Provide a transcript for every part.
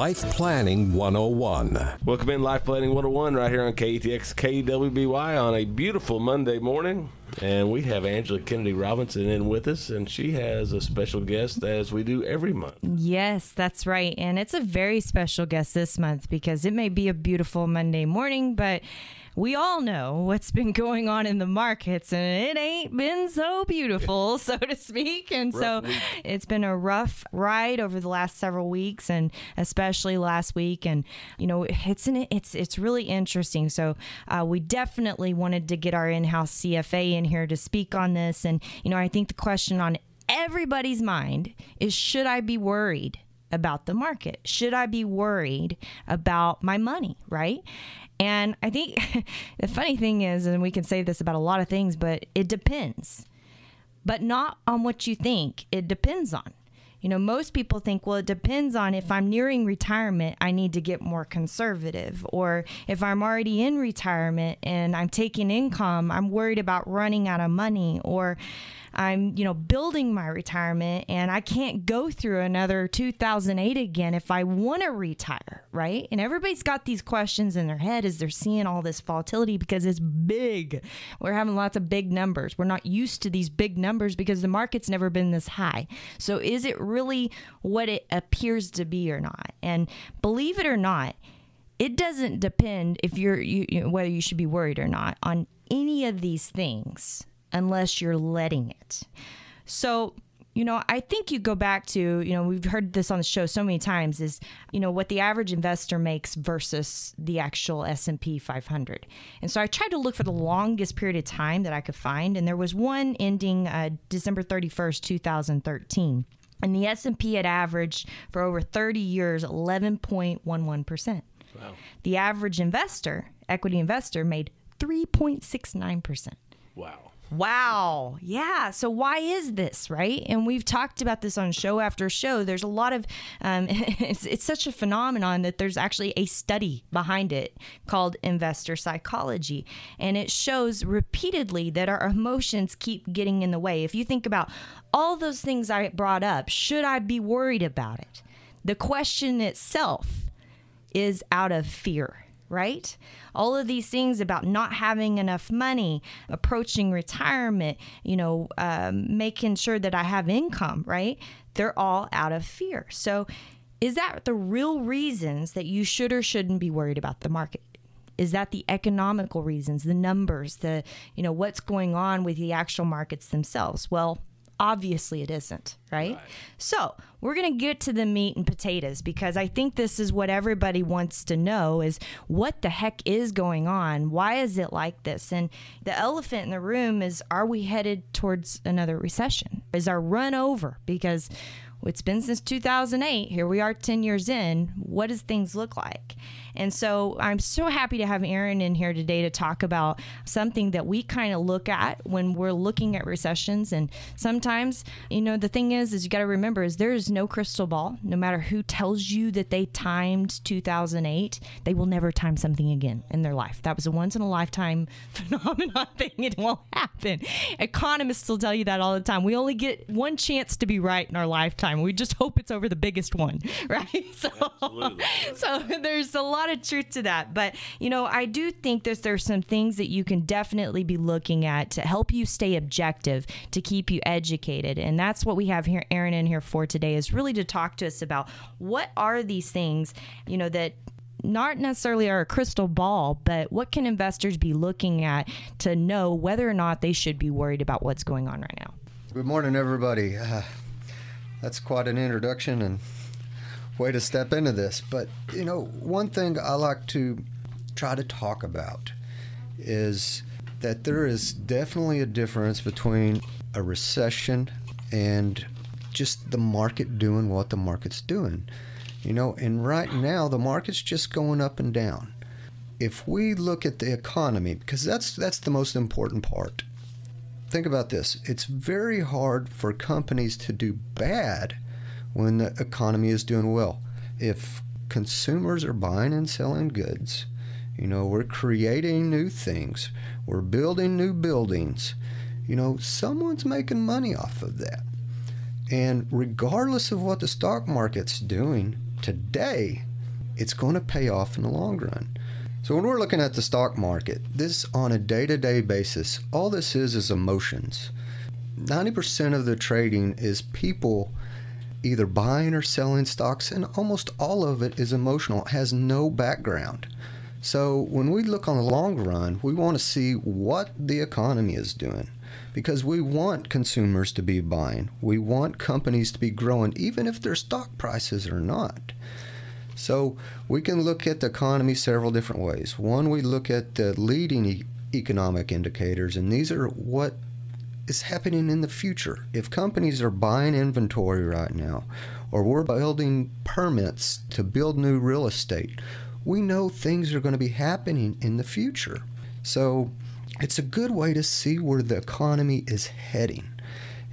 Life Planning 101. Welcome in Life Planning 101 right here on KATX KWBY on a beautiful Monday morning. And we have Angela Kennedy Robinson in with us, and she has a special guest as we do every month. Yes, that's right. And it's a very special guest this month because it may be a beautiful Monday morning, but we all know what's been going on in the markets and it ain't been so beautiful, so to speak. And Rough so week. it's been a rough ride over the last several weeks and especially last week. And, you know, it's an, it's, it's really interesting. So uh, we definitely wanted to get our in-house CFA in here to speak on this. And, you know, I think the question on everybody's mind is should I be worried about the market? Should I be worried about my money, right? And I think the funny thing is, and we can say this about a lot of things, but it depends. But not on what you think, it depends on. You know, most people think, well, it depends on if I'm nearing retirement, I need to get more conservative. Or if I'm already in retirement and I'm taking income, I'm worried about running out of money. Or I'm, you know, building my retirement and I can't go through another 2008 again if I want to retire, right? And everybody's got these questions in their head as they're seeing all this volatility because it's big. We're having lots of big numbers. We're not used to these big numbers because the market's never been this high. So is it really what it appears to be or not? And believe it or not, it doesn't depend if you're you, you whether you should be worried or not on any of these things unless you're letting it. So, you know, I think you go back to, you know, we've heard this on the show so many times is, you know, what the average investor makes versus the actual S&P 500. And so I tried to look for the longest period of time that I could find and there was one ending uh, December 31st, 2013. And the S&P had averaged for over 30 years 11.11%. Wow. The average investor, equity investor made 3.69%. Wow. Wow. Yeah. So why is this, right? And we've talked about this on show after show. There's a lot of, um, it's, it's such a phenomenon that there's actually a study behind it called investor psychology. And it shows repeatedly that our emotions keep getting in the way. If you think about all those things I brought up, should I be worried about it? The question itself is out of fear, right? All of these things about not having enough money, approaching retirement, you know, um, making sure that I have income, right? They're all out of fear. So, is that the real reasons that you should or shouldn't be worried about the market? Is that the economical reasons, the numbers, the, you know, what's going on with the actual markets themselves? Well, obviously it isn't, right? So, we're going to get to the meat and potatoes because I think this is what everybody wants to know is what the heck is going on? Why is it like this? And the elephant in the room is are we headed towards another recession? Is our run over? Because it's been since 2008. Here we are 10 years in. What does things look like? And so I'm so happy to have Aaron in here today to talk about something that we kind of look at when we're looking at recessions. And sometimes, you know, the thing is, is you got to remember is there is no crystal ball. No matter who tells you that they timed 2008, they will never time something again in their life. That was a once in a lifetime phenomenon thing. It won't happen. Economists will tell you that all the time. We only get one chance to be right in our lifetime. We just hope it's over the biggest one, right? So, so there's a lot of truth to that. But, you know, I do think that there's some things that you can definitely be looking at to help you stay objective, to keep you educated. And that's what we have here, Aaron, in here for today is really to talk to us about what are these things, you know, that not necessarily are a crystal ball, but what can investors be looking at to know whether or not they should be worried about what's going on right now? Good morning, everybody. Uh, that's quite an introduction and way to step into this. But, you know, one thing I like to try to talk about is that there is definitely a difference between a recession and just the market doing what the market's doing. You know, and right now the market's just going up and down. If we look at the economy, because that's that's the most important part. Think about this. It's very hard for companies to do bad when the economy is doing well. If consumers are buying and selling goods, you know, we're creating new things, we're building new buildings, you know, someone's making money off of that. And regardless of what the stock market's doing today, it's going to pay off in the long run. So when we're looking at the stock market, this on a day-to-day basis, all this is is emotions. 90% of the trading is people either buying or selling stocks and almost all of it is emotional. Has no background. So when we look on the long run, we want to see what the economy is doing because we want consumers to be buying. We want companies to be growing, even if their stock prices are not. So we can look at the economy several different ways. One, we look at the leading e- economic indicators, and these are what is happening in the future. If companies are buying inventory right now, or we're building permits to build new real estate, we know things are going to be happening in the future. So it's a good way to see where the economy is heading.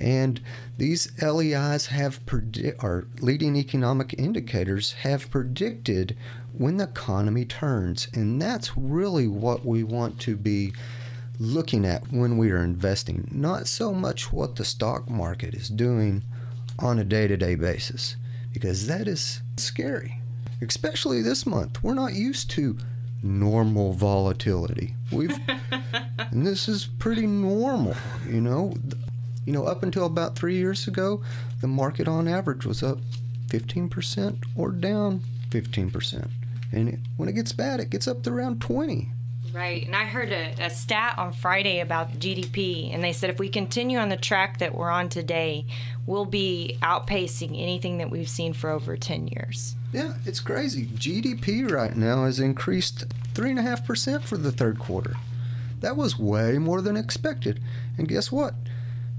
And these LEIs have predict, or leading economic indicators have predicted when the economy turns, and that's really what we want to be looking at when we are investing. Not so much what the stock market is doing on a day-to-day basis, because that is scary, especially this month. We're not used to normal volatility. We've and this is pretty normal, you know. You know, up until about 3 years ago, the market on average was up 15% or down 15%. And it, when it gets bad, it gets up to around 20. Right. And I heard a, a, stat on Friday about GDP, and they said if we continue on the track that we're on today, we'll be outpacing anything that we've seen for over 10 years. Yeah, it's crazy. GDP right now has increased 3.5% for the third quarter. That was way more than expected. And guess what?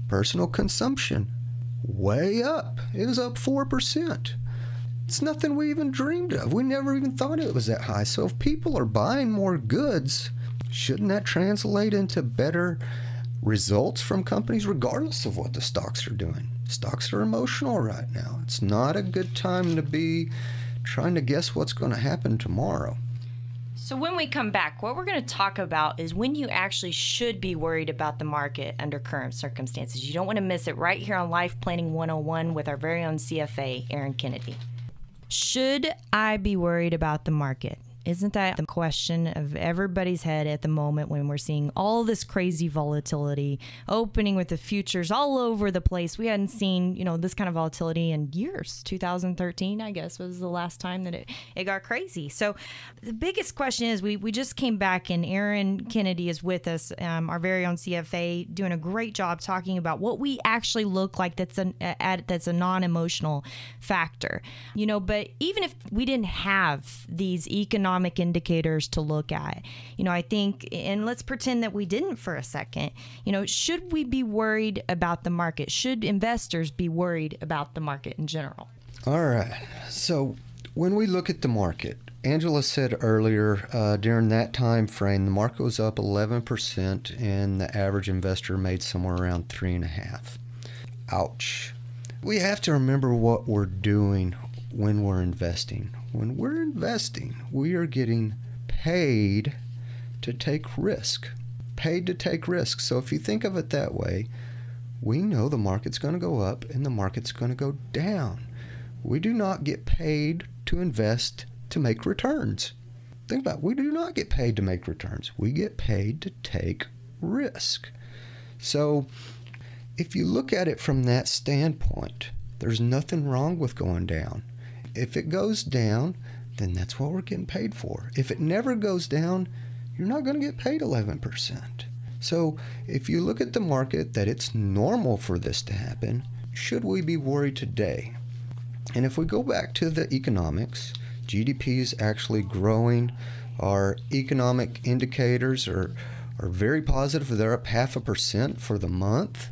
Personal consumption, way up. It was up 4%. It's nothing we even dreamed of. We never even thought it was that high. So if people are buying more goods, shouldn't that translate into better results from companies regardless of what the stocks are doing? Stocks are emotional right now. It's not a good time to be trying to guess what's going to happen tomorrow. So, when we come back, what we're going to talk about is when you actually should be worried about the market under current circumstances. You don't want to miss it right here on Life Planning 101 with our very own CFA, Aaron Kennedy. Should I be worried about the market? Isn't that the question of everybody's head at the moment when we're seeing all this crazy volatility opening with the futures all over the place? We hadn't seen, you know, this kind of volatility in years. 2013, I guess, was the last time that it, it got crazy. So the biggest question is we, we just came back and Aaron Kennedy is with us, um, our very own CFA, doing a great job talking about what we actually look like that's an at, that's a non-emotional factor. You know, but even if we didn't have these economic economic indicators to look at. You know, I think, and let's pretend that we didn't for a second. You know, should we be worried about the market? Should investors be worried about the market in general? All right. So when we look at the market, Angela said earlier uh, during that time frame, the market was up 11%, and the average investor made somewhere around three and a half. Ouch. We have to remember what we're doing when we're investing. When we're investing, we are getting paid to take risk. Paid to take risk. So if you think of it that way, we know the market's going to go up and the market's going to go down. We do not get paid to invest to make returns. Think about it. We do not get paid to make returns. We get paid to take risk. So if you look at it from that standpoint, there's nothing wrong with going down. If it goes down, then that's what we're getting paid for. If it never goes down, you're not going to get paid 11%. So if you look at the market that it's normal for this to happen, should we be worried today? And if we go back to the economics, GDP is actually growing. Our economic indicators are, are very positive. They're up half a percent for the month.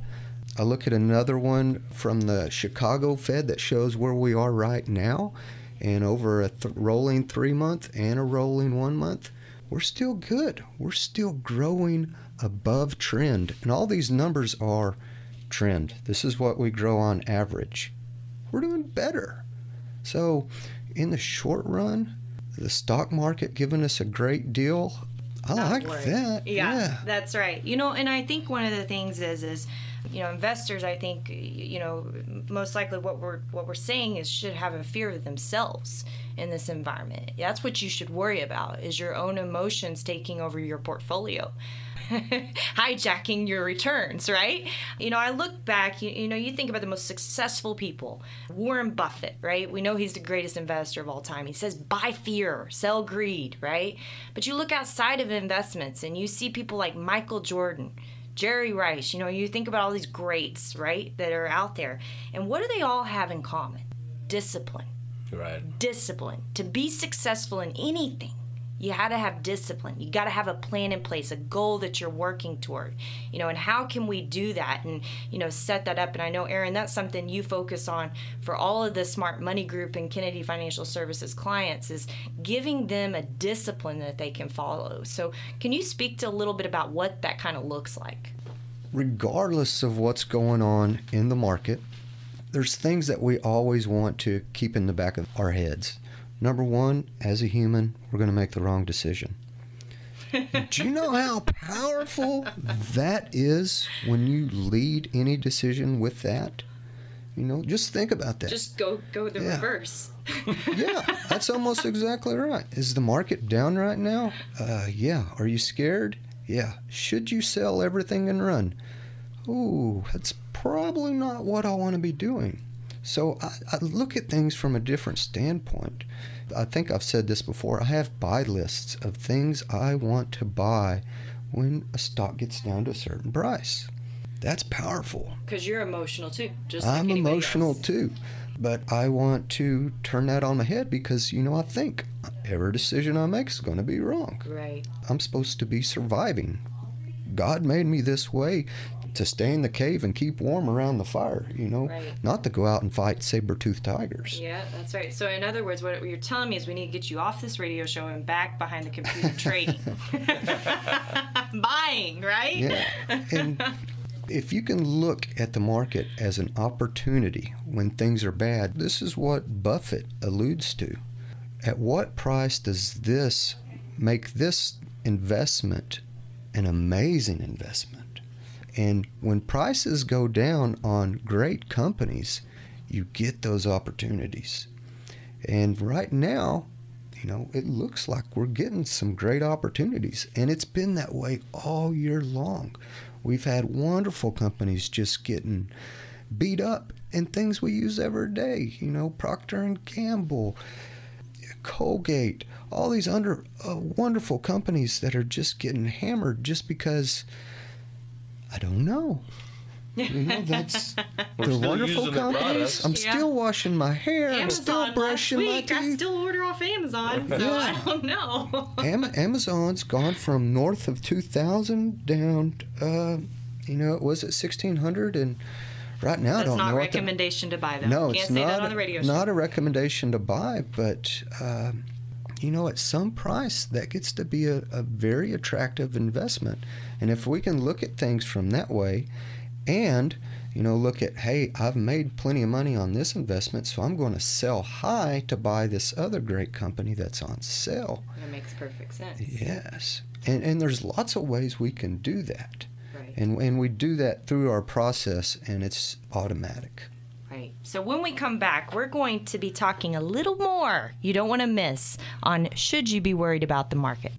I look at another one from the Chicago Fed that shows where we are right now, and over a th- rolling three month and a rolling one month, we're still good. We're still growing above trend. And all these numbers are trend. This is what we grow on average. We're doing better. So, in the short run, the stock market giving us a great deal. I Not like worried. that. Yeah, yeah. that's right. You know, and I think one of the things is is you know investors. I think you know most likely what we're what we're saying is should have a fear of themselves in this environment. That's what you should worry about is your own emotions taking over your portfolio. hijacking your returns, right? You know, I look back, you, you know, you think about the most successful people. Warren Buffett, right? We know he's the greatest investor of all time. He says, buy fear, sell greed, right? But you look outside of investments and you see people like Michael Jordan. Jerry Rice, you know, you think about all these greats, right, that are out there. And what do they all have in common? Discipline Right. discipline. To be successful in anything, you got to have discipline. You got to have a plan in place, a goal that you're working toward. You know, and how can we do that and, you know, set that up? And I know, Aaron, that's something you focus on for all of the Smart Money Group and Kennedy Financial Services clients is giving them a discipline that they can follow. So, can you speak to a little bit about what that kind of looks like? regardless of what's going on in the market, there's things that we always want to keep in the back of our heads. Number one, as a human, we're going to make the wrong decision. Do you know how powerful that is when you lead any decision with that? You know, just think about that. Just go go the Yeah. reverse. yeah, that's almost exactly right. Is the market down right now? Uh, yeah. Are you scared? Yeah. Should you sell everything and run? Ooh, that's probably not what I want to be doing. So I, I look at things from a different standpoint. I think I've said this before. I have buy lists of things I want to buy when a stock gets down to a certain price. That's powerful. Because you're emotional too. Just I'm emotional too, but I want to turn that on my head because you know I think every decision I make is going to be wrong. Right. I'm supposed to be surviving. God made me this way to stay in the cave and keep warm around the fire, you know, Right. not to go out and fight saber-toothed tigers. Yeah, that's right. So, in other words, what you're telling me is we need to get you off this radio show and back behind the computer trading, buying, right? Yeah. And if you can look at the market as an opportunity when things are bad, this is what Buffett alludes to. At what price does this make this investment an amazing investment? And when prices go down on great companies, you get those opportunities. And right now, you know, it looks like we're getting some great opportunities. And it's been that way all year long. We've had wonderful companies just getting beat up and things we use every day. You know, Procter and Gamble, Colgate, all these under uh, wonderful companies that are just getting hammered just because I don't know. You know, that's We're they're still wonderful using their companies. products. I'm Yeah. still washing my hair. I'm still brushing last my week. I teeth. still order off Amazon, so Yeah. I don't know. Am- Amazon's gone from north of 2,000 down, uh, you know, it was at 1,600, and right now I That's don't not know a what the- recommendation to buy them. no, Can't it's say not. that on the radio show. not a recommendation to buy, but um, you know, at some price, that gets to be a, a very attractive investment. And if we can look at things from that way, and you know, look at, hey, I've made plenty of money on this investment, so I'm going to sell high to buy this other great company that's on sale. That makes perfect sense. Yes. And, and there's lots of ways we can do that. Right. And, and we do that through our process, and it's automatic. Right. So when we come back, we're going to be talking a little more you don't want to miss on should you be worried about the market.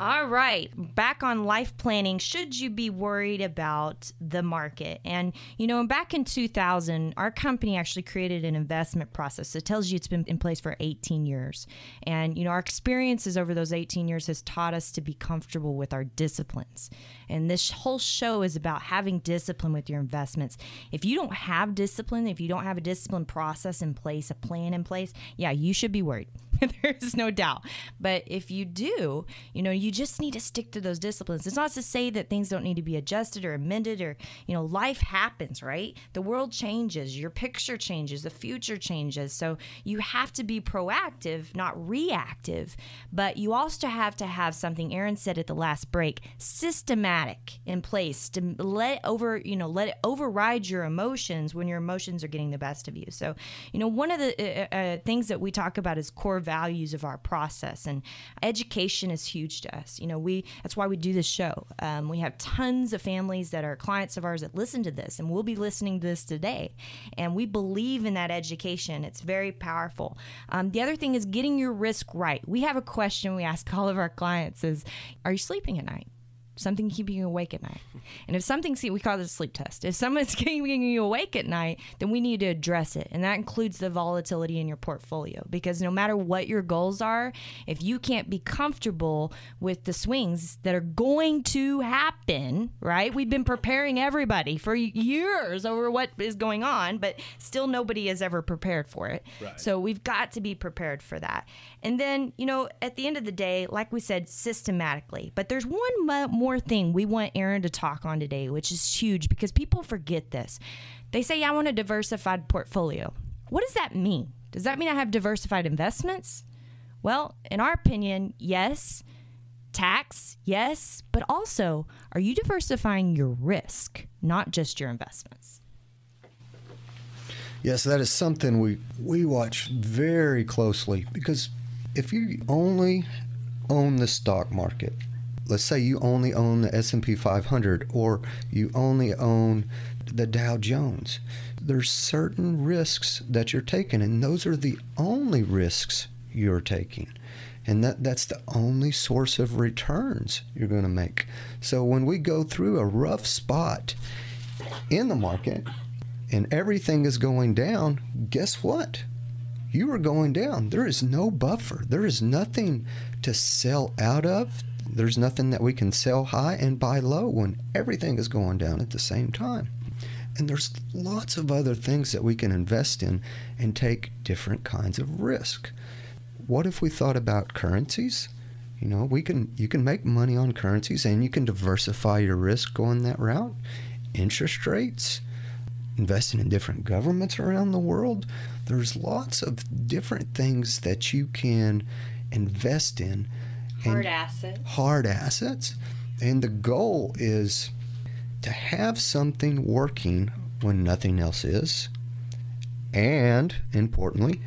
All right, back on life planning. Should you be worried about the market? And, you know, back in 2000, our company actually created an investment process. It tells you it's been in place for 18 years. And, you know, our experiences over those 18 years has taught us to be comfortable with our disciplines. And this whole show is about having discipline with your investments. If you don't have discipline, if you don't have a discipline process in place, a plan in place, yeah, you should be worried. There's no doubt. But if you do, you know, you just need to stick to those disciplines. It's not to say that things don't need to be adjusted or amended or, you know, life happens, right? The world changes, your picture changes, the future changes. So you have to be proactive, not reactive. But you also have to have something Aaron said at the last break, systematic in place to let over, you know, let it override your emotions when your emotions are getting the best of you. So, you know, one of the uh, uh, things that we talk about is core values of our process, and education is huge to us. You know, we that's why we do this show. Um, we have tons of families that are clients of ours that listen to this, and we'll be listening to this today. And we believe in that education. It's very powerful. Um, the other thing is getting your risk right. We have a question we ask all of our clients: Is Are you sleeping at night? Something keeping you awake at night. And if something's, we call this a sleep test. If someone's keeping you awake at night, then we need to address it. And that includes the volatility in your portfolio. Because no matter what your goals are, if you can't be comfortable with the swings that are going to happen, right? We've been preparing everybody for years over what is going on, but still nobody has ever prepared for it. Right. So we've got to be prepared for that. And then, you know, at the end of the day, like we said, systematically. But there's one more thing we want Aaron to talk on today, which is huge because people forget this. They say, I want a diversified portfolio. What does that mean? Does that mean I have diversified investments? Well, in our opinion, yes. Tax, yes. But also, are you diversifying your risk, not just your investments? Yes, that is something we, we watch very closely because if you only own the stock market, let's say you only own the S&P 500 or you only own the Dow Jones, there's certain risks that you're taking and those are the only risks you're taking. And that, that's the only source of returns you're going to make. So when we go through a rough spot in the market and everything is going down, guess what? you are going down. There is no buffer. There is nothing to sell out of. There's nothing that we can sell high and buy low when everything is going down at the same time. And there's lots of other things that we can invest in and take different kinds of risk. What if we thought about currencies? You know, we can you can make money on currencies and you can diversify your risk going that route. Interest rates, investing in different governments around the world. There's lots of different things that you can invest in. Hard assets. Hard assets. And the goal is to have something working when nothing else is. And importantly,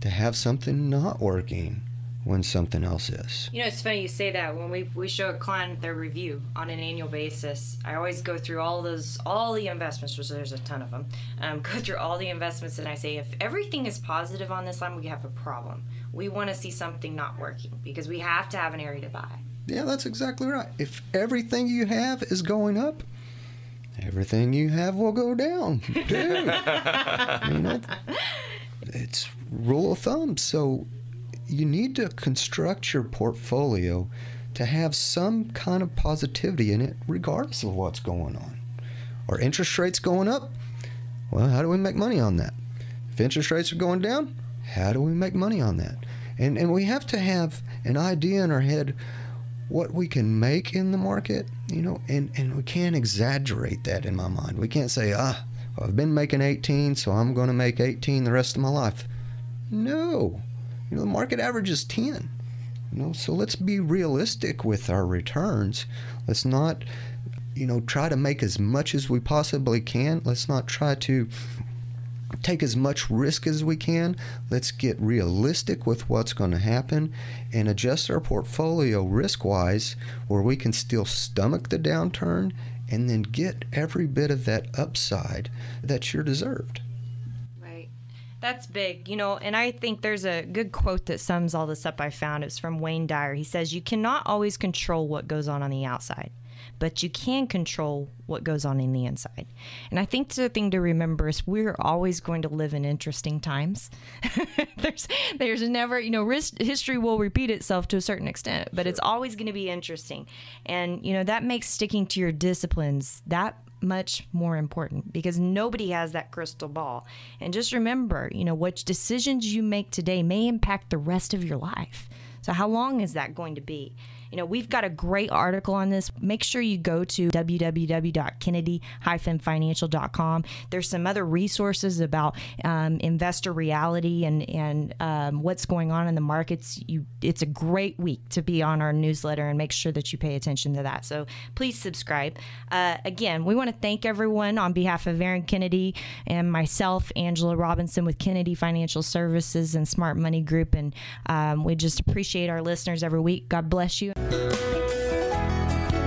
to have something not working when something else is. You know, it's funny you say that. When we, we show a client their review on an annual basis, I always go through all those, all the investments, which there's a ton of them, um, go through all the investments and I say, if everything is positive on this line, we have a problem. We want to see something not working because we have to have an area to buy. Yeah, that's exactly right. If everything you have is going up, everything you have will go down too. you know, it's rule of thumb. So you need to construct your portfolio to have some kind of positivity in it, regardless of what's going on. Are interest rates going up? Well, how do we make money on that? If interest rates are going down, how do we make money on that? And, and we have to have an idea in our head what we can make in the market, you know, and, and we can't exaggerate that in my mind. We can't say, ah, I've been making 18, so I'm going to make 18 the rest of my life. No, you know, the market average is 10. You know, so let's be realistic with our returns. Let's not, you know, try to make as much as we possibly can. Let's not try to take as much risk as we can. Let's get realistic with what's going to happen and adjust our portfolio risk wise where we can still stomach the downturn and then get every bit of that upside that you're deserved. Right. That's big, you know, and I think there's a good quote that sums all this up I found. It's from Wayne Dyer. He says, You cannot always control what goes on on the outside, but you can control what goes on in the inside. And I think the thing to remember is we're always going to live in interesting times. there's there's never, you know, risk, history will repeat itself to a certain extent, but sure. it's always going to be interesting. And, you know, that makes sticking to your disciplines that much more important because nobody has that crystal ball. And just remember, you know, what decisions you make today may impact the rest of your life. So, how long is that going to be? You know, we've got a great article on this. Make sure you go to www.kennedy-financial.com. There's some other resources about um, investor reality and and um, what's going on in the markets. You, it's a great week to be on our newsletter and make sure that you pay attention to that. So please subscribe. Uh, again, we want to thank everyone on behalf of Aaron Kennedy and myself, Angela Robinson with Kennedy Financial Services and Smart Money Group, and um, we just appreciate our listeners every week. God bless you. Thank you